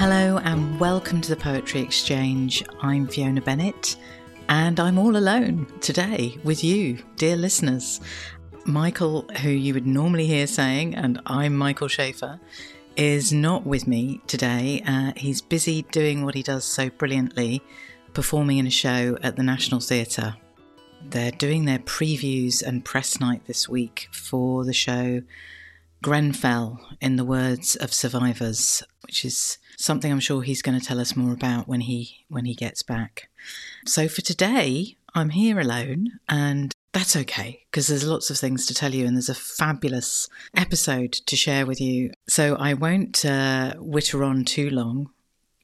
Hello and welcome to the Poetry Exchange. I'm Fiona Bennett and I'm all alone today with you, dear listeners. Michael, who you would normally hear saying, and I'm Michael Shaeffer, is not with me today. Uh, he's busy doing what he does so brilliantly, performing in a show at the National Theatre. They're doing their previews and press night this week for the show Grenfell, in the words of survivors, which is something I'm sure he's going to tell us more about when he when he gets back. So for today, I'm here alone and that's okay because there's lots of things to tell you and there's a fabulous episode to share with you. So I won't uh, witter on too long.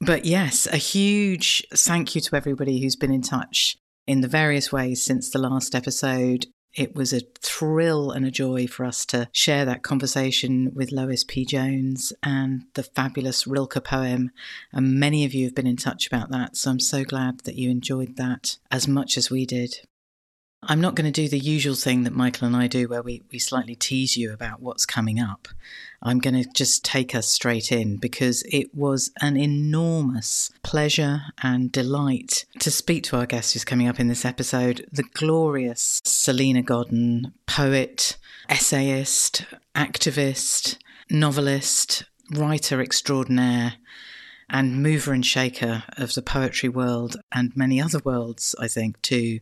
But yes, a huge thank you to everybody who's been in touch in the various ways since the last episode. It was a thrill and a joy for us to share that conversation with Lois P. Jones and the fabulous Rilke poem. And many of you have been in touch about that. So I'm so glad that you enjoyed that as much as we did. I'm not going to do the usual thing that Michael and I do where we, we slightly tease you about what's coming up. I'm going to just take us straight in because it was an enormous pleasure and delight to speak to our guest who's coming up in this episode, the glorious Salena Godden, poet, essayist, activist, novelist, writer extraordinaire and mover and shaker of the poetry world and many other worlds, I think, too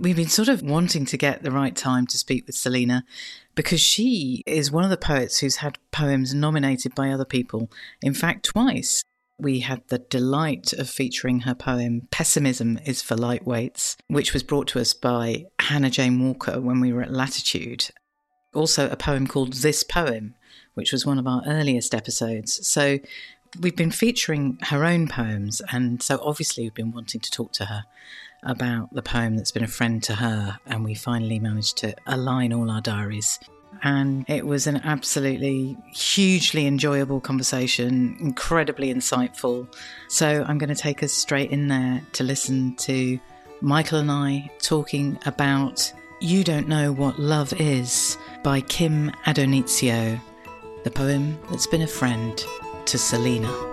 we've been sort of wanting to get the right time to speak with Salena because she is one of the poets who's had poems nominated by other people, in fact, twice. We had the delight of featuring her poem, Pessimism is for Lightweights, which was brought to us by Hannah Jane Walker when we were at Latitude. Also, a poem called This Poem, which was one of our earliest episodes. So, we've been featuring her own poems, and so obviously, we've been wanting to talk to her about the poem that's been a friend to her, and we finally managed to align all our diaries. And it was an absolutely hugely enjoyable conversation, incredibly insightful. So I'm going to take us straight in there to listen to Michael and I talking about You Don't Know What Love Is by Kim Addonizio, the poem that's been a friend to Salena.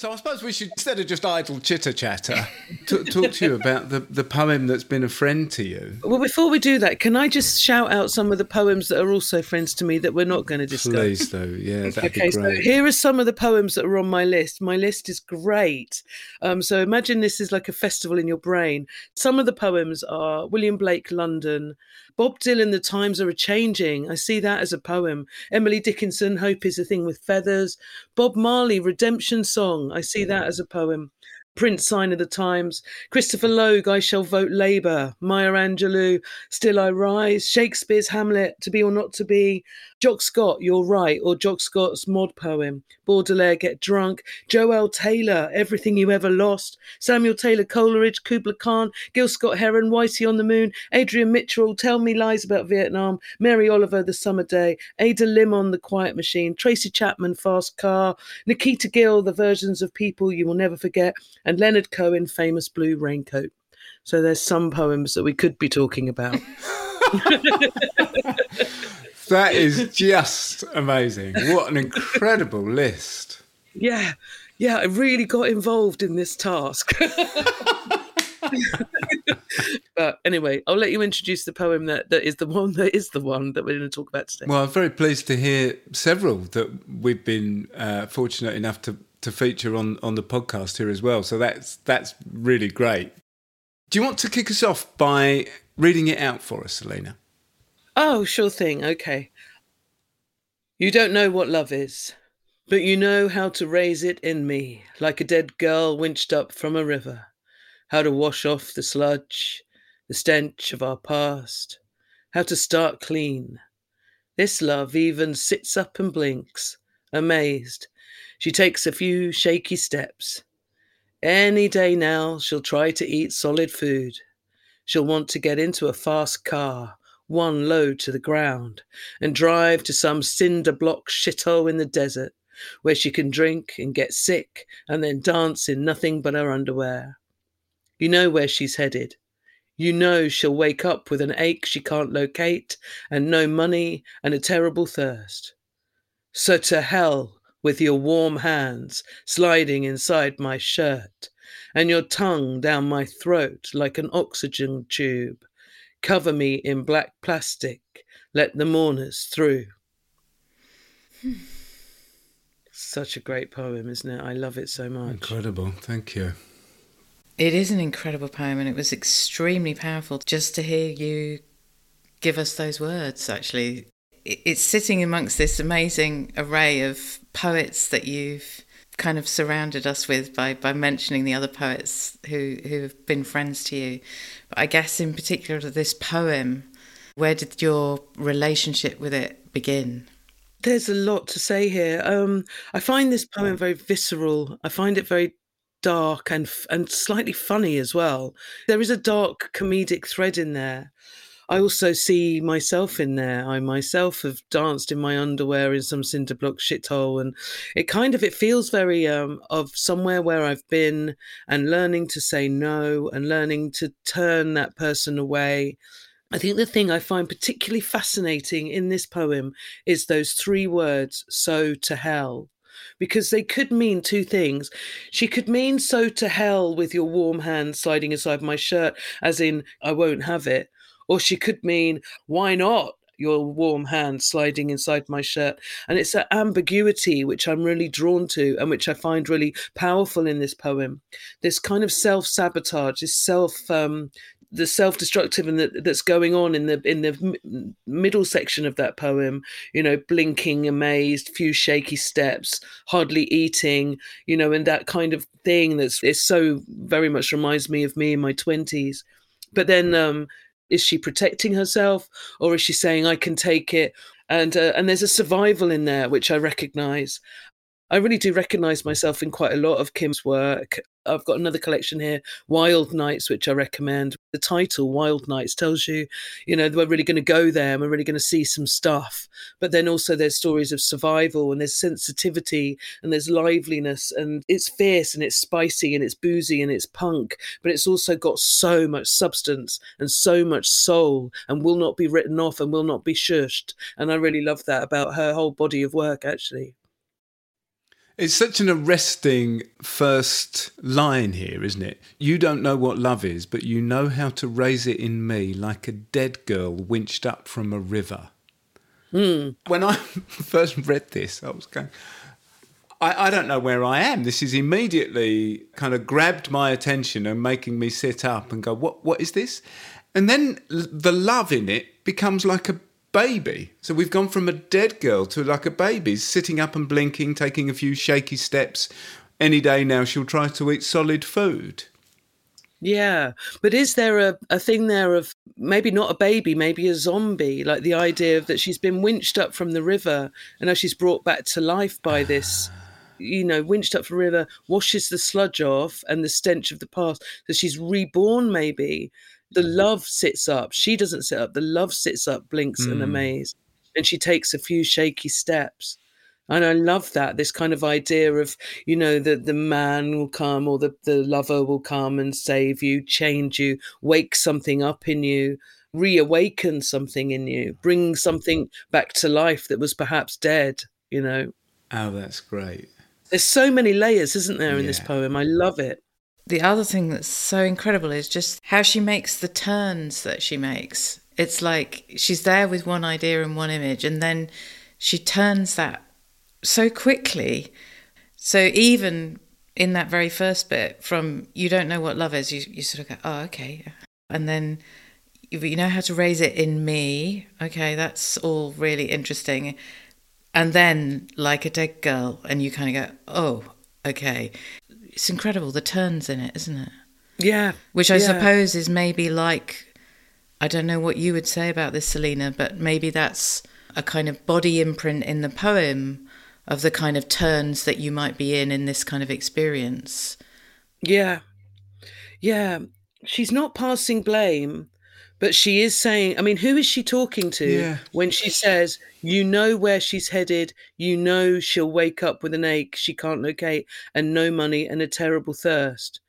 So I suppose we should, instead of just idle chitter chatter, t- talk to you about the, the poem that's been a friend to you. Well, before we do that, can I just shout out some of the poems that are also friends to me that we're not going to discuss? Please do, yeah, that'd okay, be great. So here are some of the poems that are on my list. My list is great. Um, so imagine this is like a festival in your brain. Some of the poems are William Blake, London, Bob Dylan, The Times Are a Changing. I see that as a poem. Emily Dickinson, Hope is a Thing with Feathers. Bob Marley, Redemption Song. I see that mm. as a poem. Prince Sign of the Times, Christopher Logue, I Shall Vote Labour, Maya Angelou, Still I Rise, Shakespeare's Hamlet, To Be or Not to Be, Jock Scott, You're Right, or Jock Scott's Mod poem, Baudelaire, Get Drunk, Joelle Taylor, Everything You Ever Lost, Samuel Taylor Coleridge, Kubla Khan, Gil Scott Heron, Whitey on the Moon, Adrian Mitchell, Tell Me Lies About Vietnam, Mary Oliver, The Summer Day, Ada Limon, The Quiet Machine, Tracy Chapman, Fast Car, Nikita Gill, The Versions of People You Will Never Forget, and Leonard Cohen, Famous Blue Raincoat. So there's some poems that we could be talking about. that is just amazing. What an incredible list. Yeah, yeah, I really got involved in this task. but anyway, I'll let you introduce the poem that, that is the one that is the one that we're going to talk about today. Well, I'm very pleased to hear several that we've been uh, fortunate enough to, to feature on, on the podcast here as well. So that's that's really great. Do you want to kick us off by reading it out for us, Salena? Oh, sure thing. Okay. You don't know what love is, but you know how to raise it in me, like a dead girl winched up from a river. How to wash off the sludge, the stench of our past. How to start clean. This love even sits up and blinks, amazed. She takes a few shaky steps. Any day now, she'll try to eat solid food. She'll want to get into a fast car one low to the ground, and drive to some cinder block shithole in the desert where she can drink and get sick and then dance in nothing but her underwear. You know where she's headed. You know she'll wake up with an ache she can't locate, and no money and a terrible thirst. So to hell with your warm hands sliding inside my shirt, and your tongue down my throat like an oxygen tube. Cover me in black plastic, let the mourners through. Such a great poem, isn't it? I love it so much. Incredible. Thank you. It is an incredible poem, and it was extremely powerful just to hear you give us those words, actually. It's sitting amongst this amazing array of poets that you've kind of surrounded us with by, by mentioning the other poets who, who have been friends to you. But I guess, in particular, this poem, where did your relationship with it begin? There's a lot to say here. Um, I find this poem very visceral. I find it very dark and and slightly funny as well. There is a dark comedic thread in there. I also see myself in there. I myself have danced in my underwear in some cinder block shithole, and it kind of it feels very um, of somewhere where I've been and learning to say no and learning to turn that person away. I think the thing I find particularly fascinating in this poem is those three words, so to hell because they could mean two things. She could mean so to hell with your warm hand sliding inside my shirt, as in, I won't have it. Or she could mean, why not? Your warm hand sliding inside my shirt. And it's that ambiguity which I'm really drawn to and which I find really powerful in this poem. This kind of self sabotage, this self um, the self-destructive and the, that's going on in the in the m- middle section of that poem you know blinking amazed few shaky steps hardly eating you know and that kind of thing that's is so very much reminds me of me in my 20s but then um is she protecting herself or is she saying i can take it? And uh, and there's a survival in there which i recognize I really do recognize myself in quite a lot of Kim's work. I've got another collection here, Wild Nights, which I recommend. The title, Wild Nights, tells you, you know, we're really going to go there and we're really going to see some stuff. But then also there's stories of survival and there's sensitivity and there's liveliness and it's fierce and it's spicy and it's boozy and it's punk, but it's also got so much substance and so much soul and will not be written off and will not be shushed. And I really love that about her whole body of work, actually. It's such an arresting first line here, isn't it? You don't know what love is, but you know how to raise it in me like a dead girl winched up from a river. Mm. When I first read this, I was going, I, I, don't know where I am. This is immediately kind of grabbed my attention and making me sit up and go, what, what is this? And then the love in it becomes like a baby. So we've gone from a dead girl to like a baby, sitting up and blinking, taking a few shaky steps. Any day now, she'll try to eat solid food. Yeah, but is there a, a thing there of maybe not a baby, maybe a zombie? Like the idea of that she's been winched up from the river and now she's brought back to life by this, you know, winched up from the river, washes the sludge off and the stench of the past. So she's reborn, maybe the love sits up. She doesn't sit up. The love sits up, blinks mm. and amazed, and she takes a few shaky steps. And I love that this kind of idea of you know that the man will come or the the lover will come and save you, change you, wake something up in you, reawaken something in you, bring something back to life that was perhaps dead. You know. Oh, that's great. There's so many layers, isn't there, in yeah. this poem? I love it the other thing that's so incredible is just how she makes the turns that she makes. It's like she's there with one idea and one image, and then she turns that so quickly. So even in that very first bit, from you don't know what love is, you, you sort of go, oh, okay. And then you know how to raise it in me. Okay, that's all really interesting. And then, like a dead girl, and you kind of go, oh, okay it's incredible the turns in it, isn't it? Yeah. Which I yeah. suppose is maybe like I don't know what you would say about this, Salena, but maybe that's a kind of body imprint in the poem of the kind of turns that you might be in in this kind of experience. Yeah. Yeah. She's not passing blame, but she is saying, I mean, who is she talking to yeah. when she says, you know where she's headed, you know she'll wake up with an ache she can't locate and no money and a terrible thirst?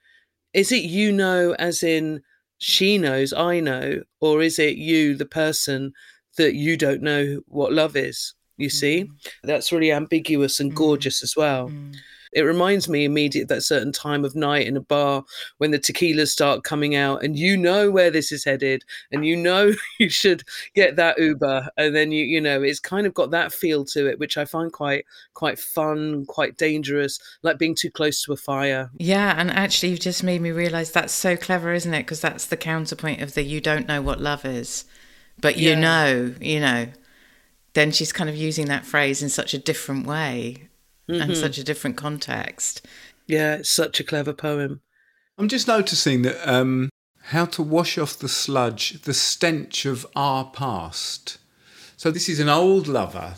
Is it you know, as in she knows I know, or is it you, the person, that you don't know what love is? You see, Mm. that's really ambiguous and Mm. gorgeous as well. Mm. It reminds me immediately that certain time of night in a bar when the tequilas start coming out and you know where this is headed and you know you should get that Uber and then you you know it's kind of got that feel to it which I find quite quite fun, quite dangerous, like being too close to a fire. Yeah, and actually, you've just made me realize that's so clever, isn't it? Because that's the counterpoint of the you don't know what love is, but you Yeah. know, you know. Then she's kind of using that phrase in such a different way and such a different context. Yeah, it's such a clever poem. I'm just noticing that um, how to wash off the sludge, the stench of our past. So this is an old lover.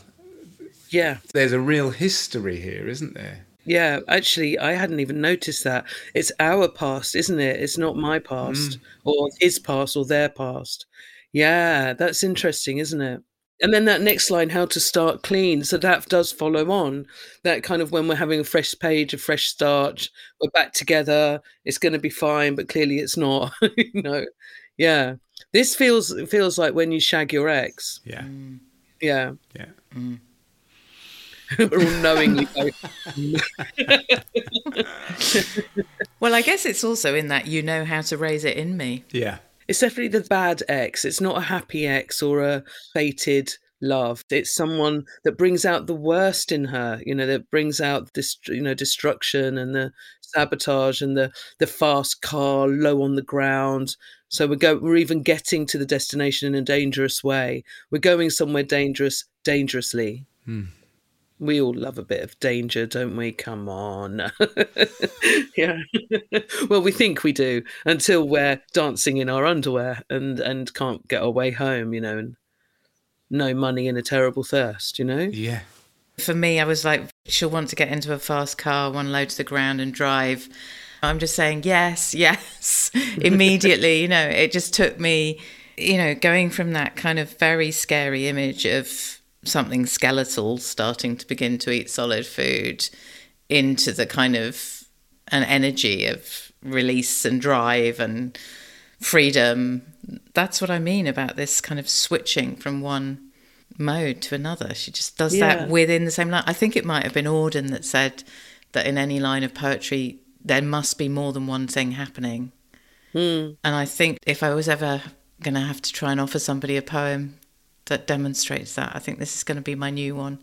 Yeah. There's a real history here, isn't there? Yeah, actually, I hadn't even noticed that. It's our past, isn't it? It's not my past or his past or their past. Yeah, that's interesting, isn't it? And then that next line, how to start clean. So that does follow on. That kind of when we're having a fresh page, a fresh start, we're back together, it's going to be fine, but clearly it's not. you know, yeah. This feels feels like when you shag your ex. Yeah, mm. Yeah, yeah. we're all knowingly Well, I guess it's also in that you know how to raise it in me. Yeah. It's definitely the bad ex. It's not a happy ex or a fated love. It's someone that brings out the worst in her, you know, that brings out this, you know, destruction and the sabotage and the the fast car low on the ground. So we're go we're even getting to the destination in a dangerous way. We're going somewhere dangerous dangerously. Hmm. We all love a bit of danger, don't we? Come on. yeah. well, we think we do until we're dancing in our underwear and and can't get our way home, you know, and no money and a terrible thirst, you know? Yeah. For me, I was like, she'll want to get into a fast car, one low to the ground, and drive. I'm just saying, yes, yes, immediately. you know, it just took me, you know, going from that kind of very scary image of something skeletal starting to begin to eat solid food into the kind of an energy of release and drive and freedom. That's what I mean about this kind of switching from one mode to another. She just does Yeah. that within the same line. I think it might have been Auden that said that in any line of poetry, there must be more than one thing happening. Hmm. And I think if I was ever going to have to try and offer somebody a poem that demonstrates that, I think this is going to be my new one.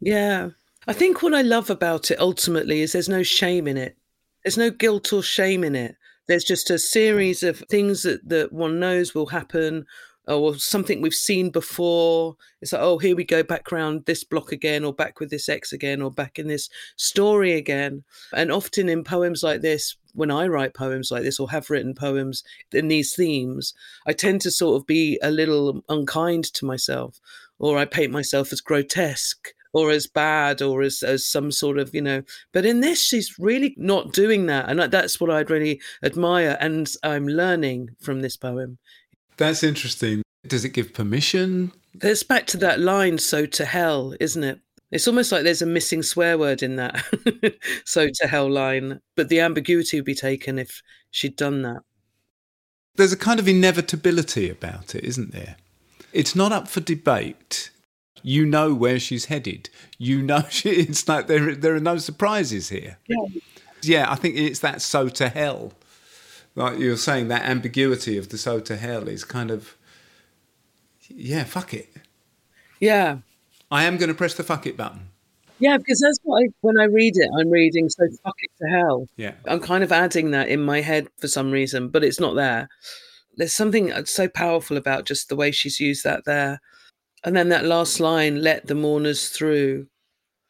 Yeah. I think what I love about it ultimately is there's no shame in it. There's no guilt or shame in it. There's just a series of things that, that one knows will happen Oh, or something we've seen before. It's like, oh, here we go back around this block again, or back with this X again, or back in this story again. And often in poems like this, when I write poems like this or have written poems in these themes, I tend to sort of be a little unkind to myself, or I paint myself as grotesque or as bad or as, as some sort of, you know. But in this, she's really not doing that. And uh, that's what I'd really admire. And I'm learning from this poem. That's interesting. Does it give permission? There's back to that line, so to hell, isn't it? It's almost like there's a missing swear word in that, so to hell line. But the ambiguity would be taken if she'd done that. There's a kind of inevitability about it, isn't there? It's not up for debate. You know where she's headed. You know she, it's like there there are no surprises here. Yeah. Yeah, I think it's that so to hell. Like you're saying, that ambiguity of the so to hell is kind of yeah, fuck it. Yeah. I am going to press the fuck it button. Yeah, because that's what I, when I read it, I'm reading so fuck it to hell. Yeah. I'm kind of adding that in my head for some reason, but it's not there. There's something so powerful about just the way she's used that there. And then that last line, let the mourners through,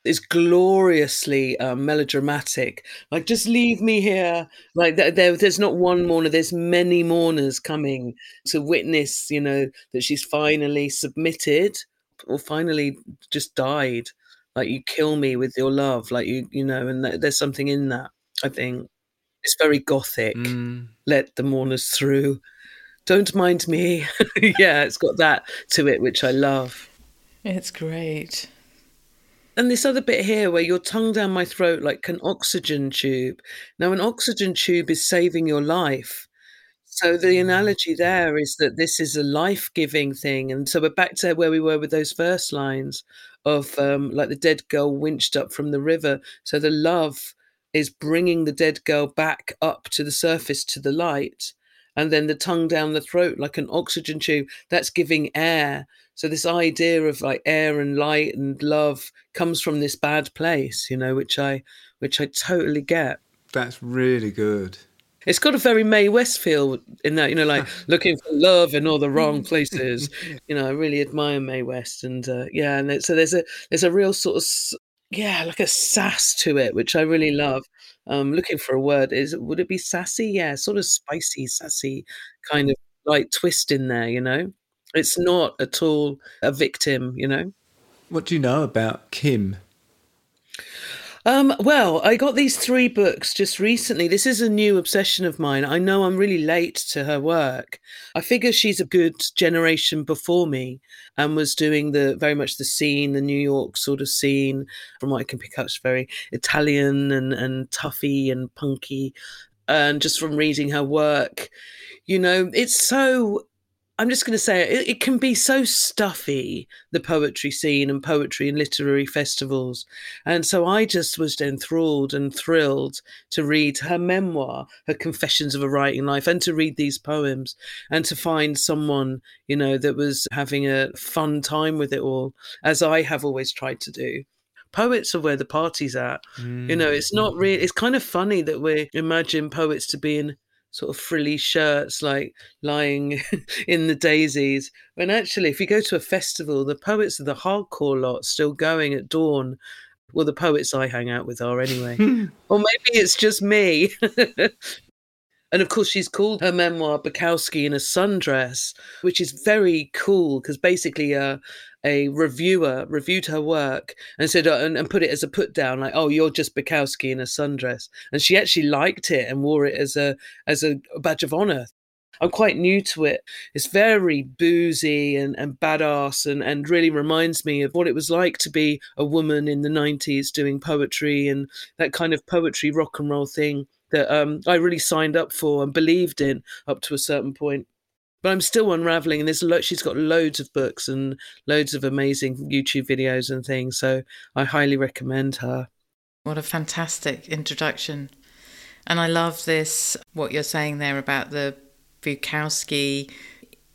is gloriously um, melodramatic. Like, just leave me here. Like, there, there, there's not one mourner, there's many mourners coming to witness, you know, that she's finally submitted or finally just died. Like, you kill me with your love. Like, you, you know, and th- there's something in that, I think. It's very gothic. Mm. Let the mourners through. Don't mind me. yeah, it's got that to it, which I love. It's great. And this other bit here where your tongue down my throat like an oxygen tube. Now, an oxygen tube is saving your life. So the analogy there is that this is a life-giving thing, and so we're back to where we were with those first lines of um, like the dead girl winched up from the river. So the love is bringing the dead girl back up to the surface to the light, and then the tongue down the throat like an oxygen tube. That's giving air. So this idea of like air and light and love comes from this bad place, you know, which I which I totally get. That's really good. It's got a very Mae West feel in that, you know, like looking for love in all the wrong places. you know, I really admire Mae West, and uh, yeah, and so there's a there's a real sort of yeah, like a sass to it, which I really love. Um, looking for a word is would it be sassy? Yeah, sort of spicy, sassy kind of like twist in there. You know, it's not at all a victim. You know. What do you know about Kim? Um, well, I got these three books just recently. This is a new obsession of mine. I know I'm really late to her work. I figure she's a good generation before me and was doing the very much the scene, the New York sort of scene. From what I can pick up, it's very Italian and and toughy and punky. And just from reading her work, you know, it's so I'm just going to say it, it, can be so stuffy, the poetry scene and poetry and literary festivals. And so I just was enthralled and thrilled to read her memoir, her Confessions of a Writing Life, and to read these poems and to find someone, you know, that was having a fun time with it all, as I have always tried to do poets are where the party's at. Mm. You know, it's not really, it's kind of funny that we imagine poets to be in sort of frilly shirts, like lying in the daisies. When actually, if you go to a festival, the poets are the hardcore lot still going at dawn. Well, the poets I hang out with are anyway. or maybe it's just me. And of course, she's called her memoir Bukowski in a Sundress, which is very cool because basically uh, a reviewer reviewed her work and said, uh, and, and, put it as a put down, like, oh, you're just Bukowski in a sundress. And she actually liked it and wore it as a, as a badge of honor. I'm quite new to it. It's very boozy and, and badass and, and really reminds me of what it was like to be a woman in the 90s doing poetry and that kind of poetry rock and roll thing that um, I really signed up for and believed in up to a certain point. But I'm still unraveling, and there's lo- she's got loads of books and loads of amazing YouTube videos and things. So I highly recommend her. What a fantastic introduction. And I love this, what you're saying there about the Bukowski.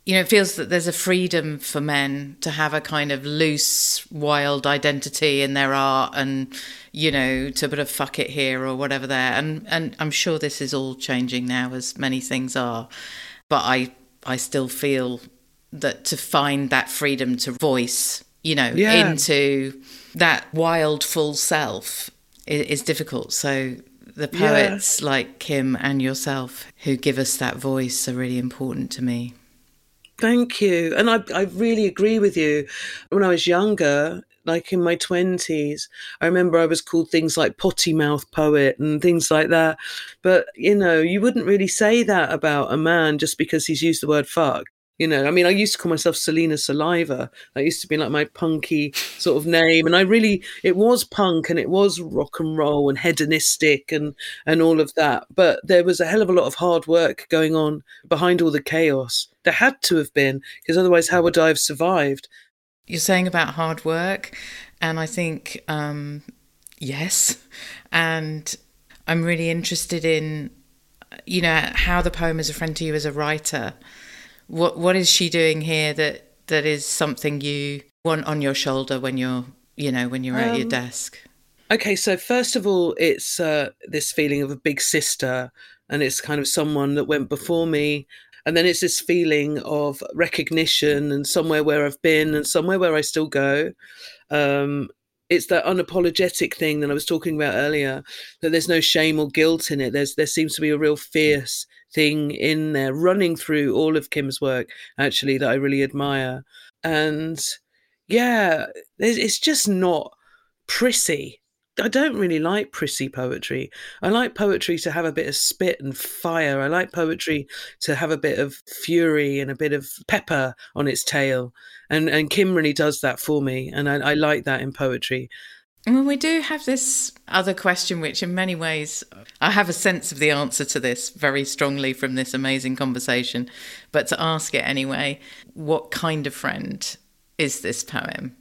You know, it feels that there's a freedom for men to have a kind of loose, wild identity in their art and you know, to put a fuck it here or whatever there. And and I'm sure this is all changing now, as many things are. But I I still feel that to find that freedom to voice, you know, yeah. into that wild full self is, is difficult. So the poets yeah. like Kim and yourself who give us that voice are really important to me. Thank you. And I, I really agree with you. When I was younger, like in my 20s i remember i was called things like potty mouth poet and things like that but you know you wouldn't really say that about a man just because he's used the word fuck you know i mean i used to call myself Salena saliva. That used to be like my punky sort of name and i really it was punk and it was rock and roll and hedonistic and and all of that but there was a hell of a lot of hard work going on behind all the chaos. There had to have been because otherwise how would i have survived? You're saying about hard work, and I think um, yes, and I'm really interested in you know how the poem is a friend to you as a writer. What what is she doing here that that is something you want on your shoulder when you're you know when you're um, at your um, desk? Okay, so first of all, it's uh, this feeling of a big sister, and it's kind of someone that went before me and then it's this feeling of recognition and somewhere where I've been and somewhere where I still go. Um, it's that unapologetic thing that I was talking about earlier, that there's no shame or guilt in it. There's there seems to be a real fierce thing in there running through all of Kim's work, actually, that I really admire. And yeah, it's just not prissy. I don't really like prissy poetry. I like poetry to have a bit of spit and fire. I like poetry to have a bit of fury and a bit of pepper on its tail. And and Kim really does that for me, and I, I like that in poetry. Well, we do have this other question, which in many ways I have a sense of the answer to this very strongly from this amazing conversation, but to ask it anyway, what kind of friend is this poem?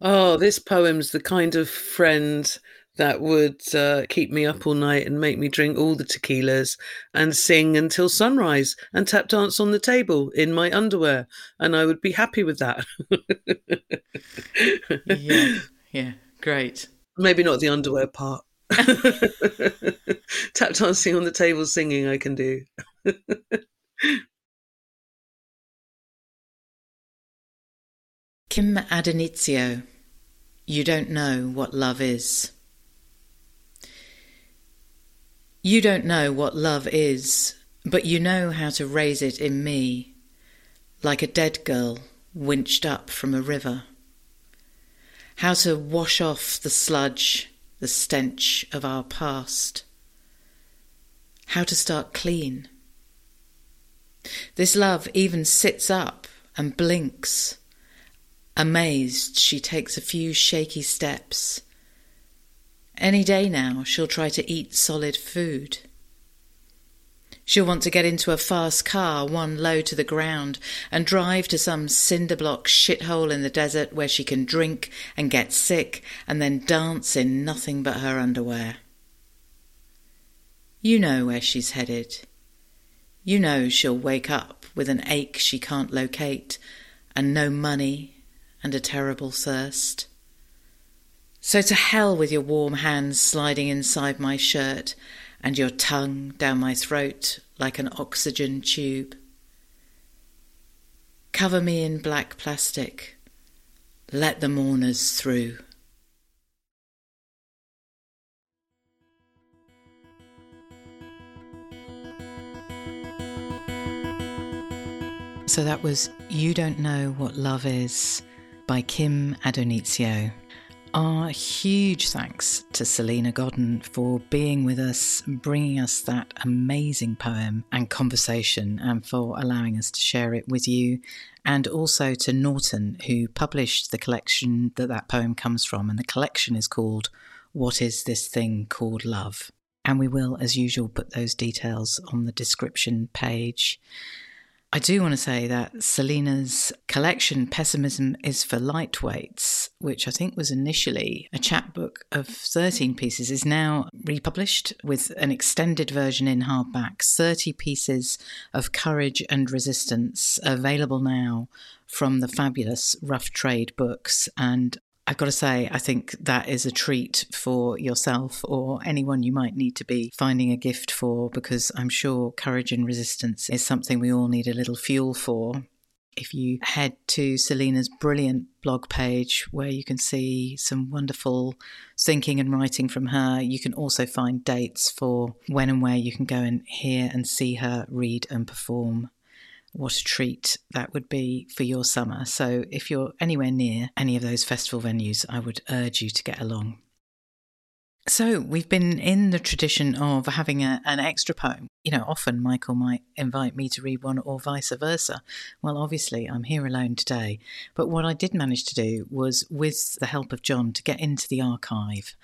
Oh, this poem's the kind of friend that would uh, keep me up all night and make me drink all the tequilas and sing until sunrise and tap dance on the table in my underwear. And I would be happy with that. yeah, yeah, great. Maybe not the underwear part. tap dancing on the table singing, I can do. Kim Addonizio, you don't know what love is. You don't know what love is, but you know how to raise it in me, like a dead girl winched up from a river. How to wash off the sludge, the stench of our past. How to start clean. This love even sits up and blinks. Amazed, she takes a few shaky steps any day now, she'll try to eat solid food. She'll want to get into a fast car, one low to the ground, and drive to some cinder block shithole in the desert where she can drink and get sick and then dance in nothing but her underwear. You know where she's headed. You know she'll wake up with an ache she can't locate and no money and a terrible thirst. So to hell with your warm hands sliding inside my shirt and your tongue down my throat like an oxygen tube. Cover me in black plastic. Let the mourners through. So that was You Don't Know What Love Is by Kim Addonizio. Our huge thanks to Salena Godden for being with us, bringing us that amazing poem and conversation, and for allowing us to share it with you. And also to Norton, who published the collection that that poem comes from. And the collection is called What is This Thing Called Love? And we will, as usual, put those details on the description page. I do want to say that Salena's collection, Pessimism is for Lightweights, which I think was initially a chapbook of 13 pieces, is now republished with an extended version in hardback 30 pieces of courage and resistance available now from the fabulous Rough Trade books. And I've got to say, I think that is a treat for yourself or anyone you might need to be finding a gift for, because I'm sure courage and resistance is something we all need a little fuel for. If you head to Salena's brilliant blog page where you can see some wonderful thinking and writing from her, you can also find dates for when and where you can go and hear and see her read and perform what a treat that would be for your summer. So, if you're anywhere near any of those festival venues, I would urge you to get along. So, we've been in the tradition of having a, an extra poem. You know, often Michael might invite me to read one or vice versa. Well, obviously, I'm here alone today. But what I did manage to do was, with the help of John, to get into the archive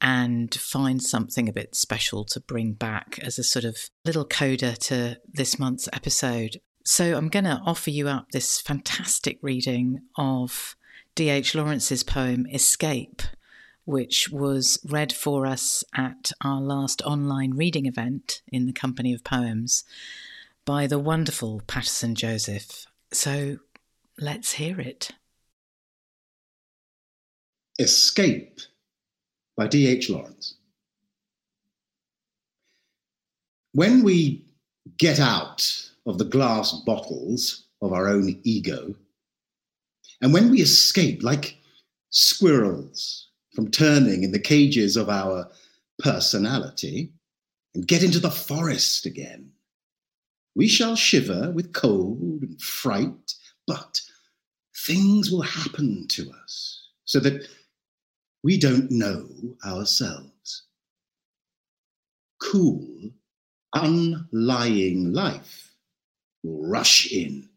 and find something a bit special to bring back as a sort of little coda to this month's episode. So I'm going to offer you up this fantastic reading of D.H. Lawrence's poem Escape, which was read for us at our last online reading event in the Company of Poems by the wonderful Paterson Joseph. So let's hear it. Escape by D.H. Lawrence. When we get out of the glass bottles of our own ego. And when we escape, like squirrels, from turning in the cages of our personality and get into the forest again, we shall shiver with cold and fright, but things will happen to us so that we don't know ourselves. Cool, unlying life will rush in.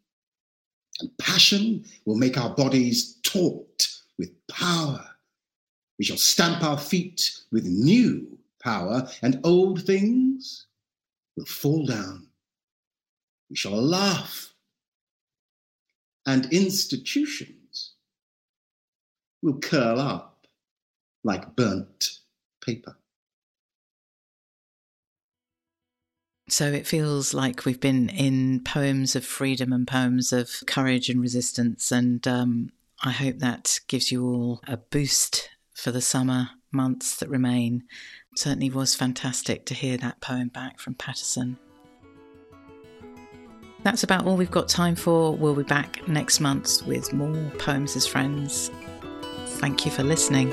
And passion will make our bodies taut with power. We shall stamp our feet with new power, and old things will fall down. We shall laugh, and institutions will curl up like burnt paper. So it feels like we've been in poems of freedom and poems of courage and resistance. And um, I hope that gives you all a boost for the summer months that remain. Certainly was fantastic to hear that poem back from Paterson. That's about all we've got time for. We'll be back next month with more Poems as Friends. Thank you for listening.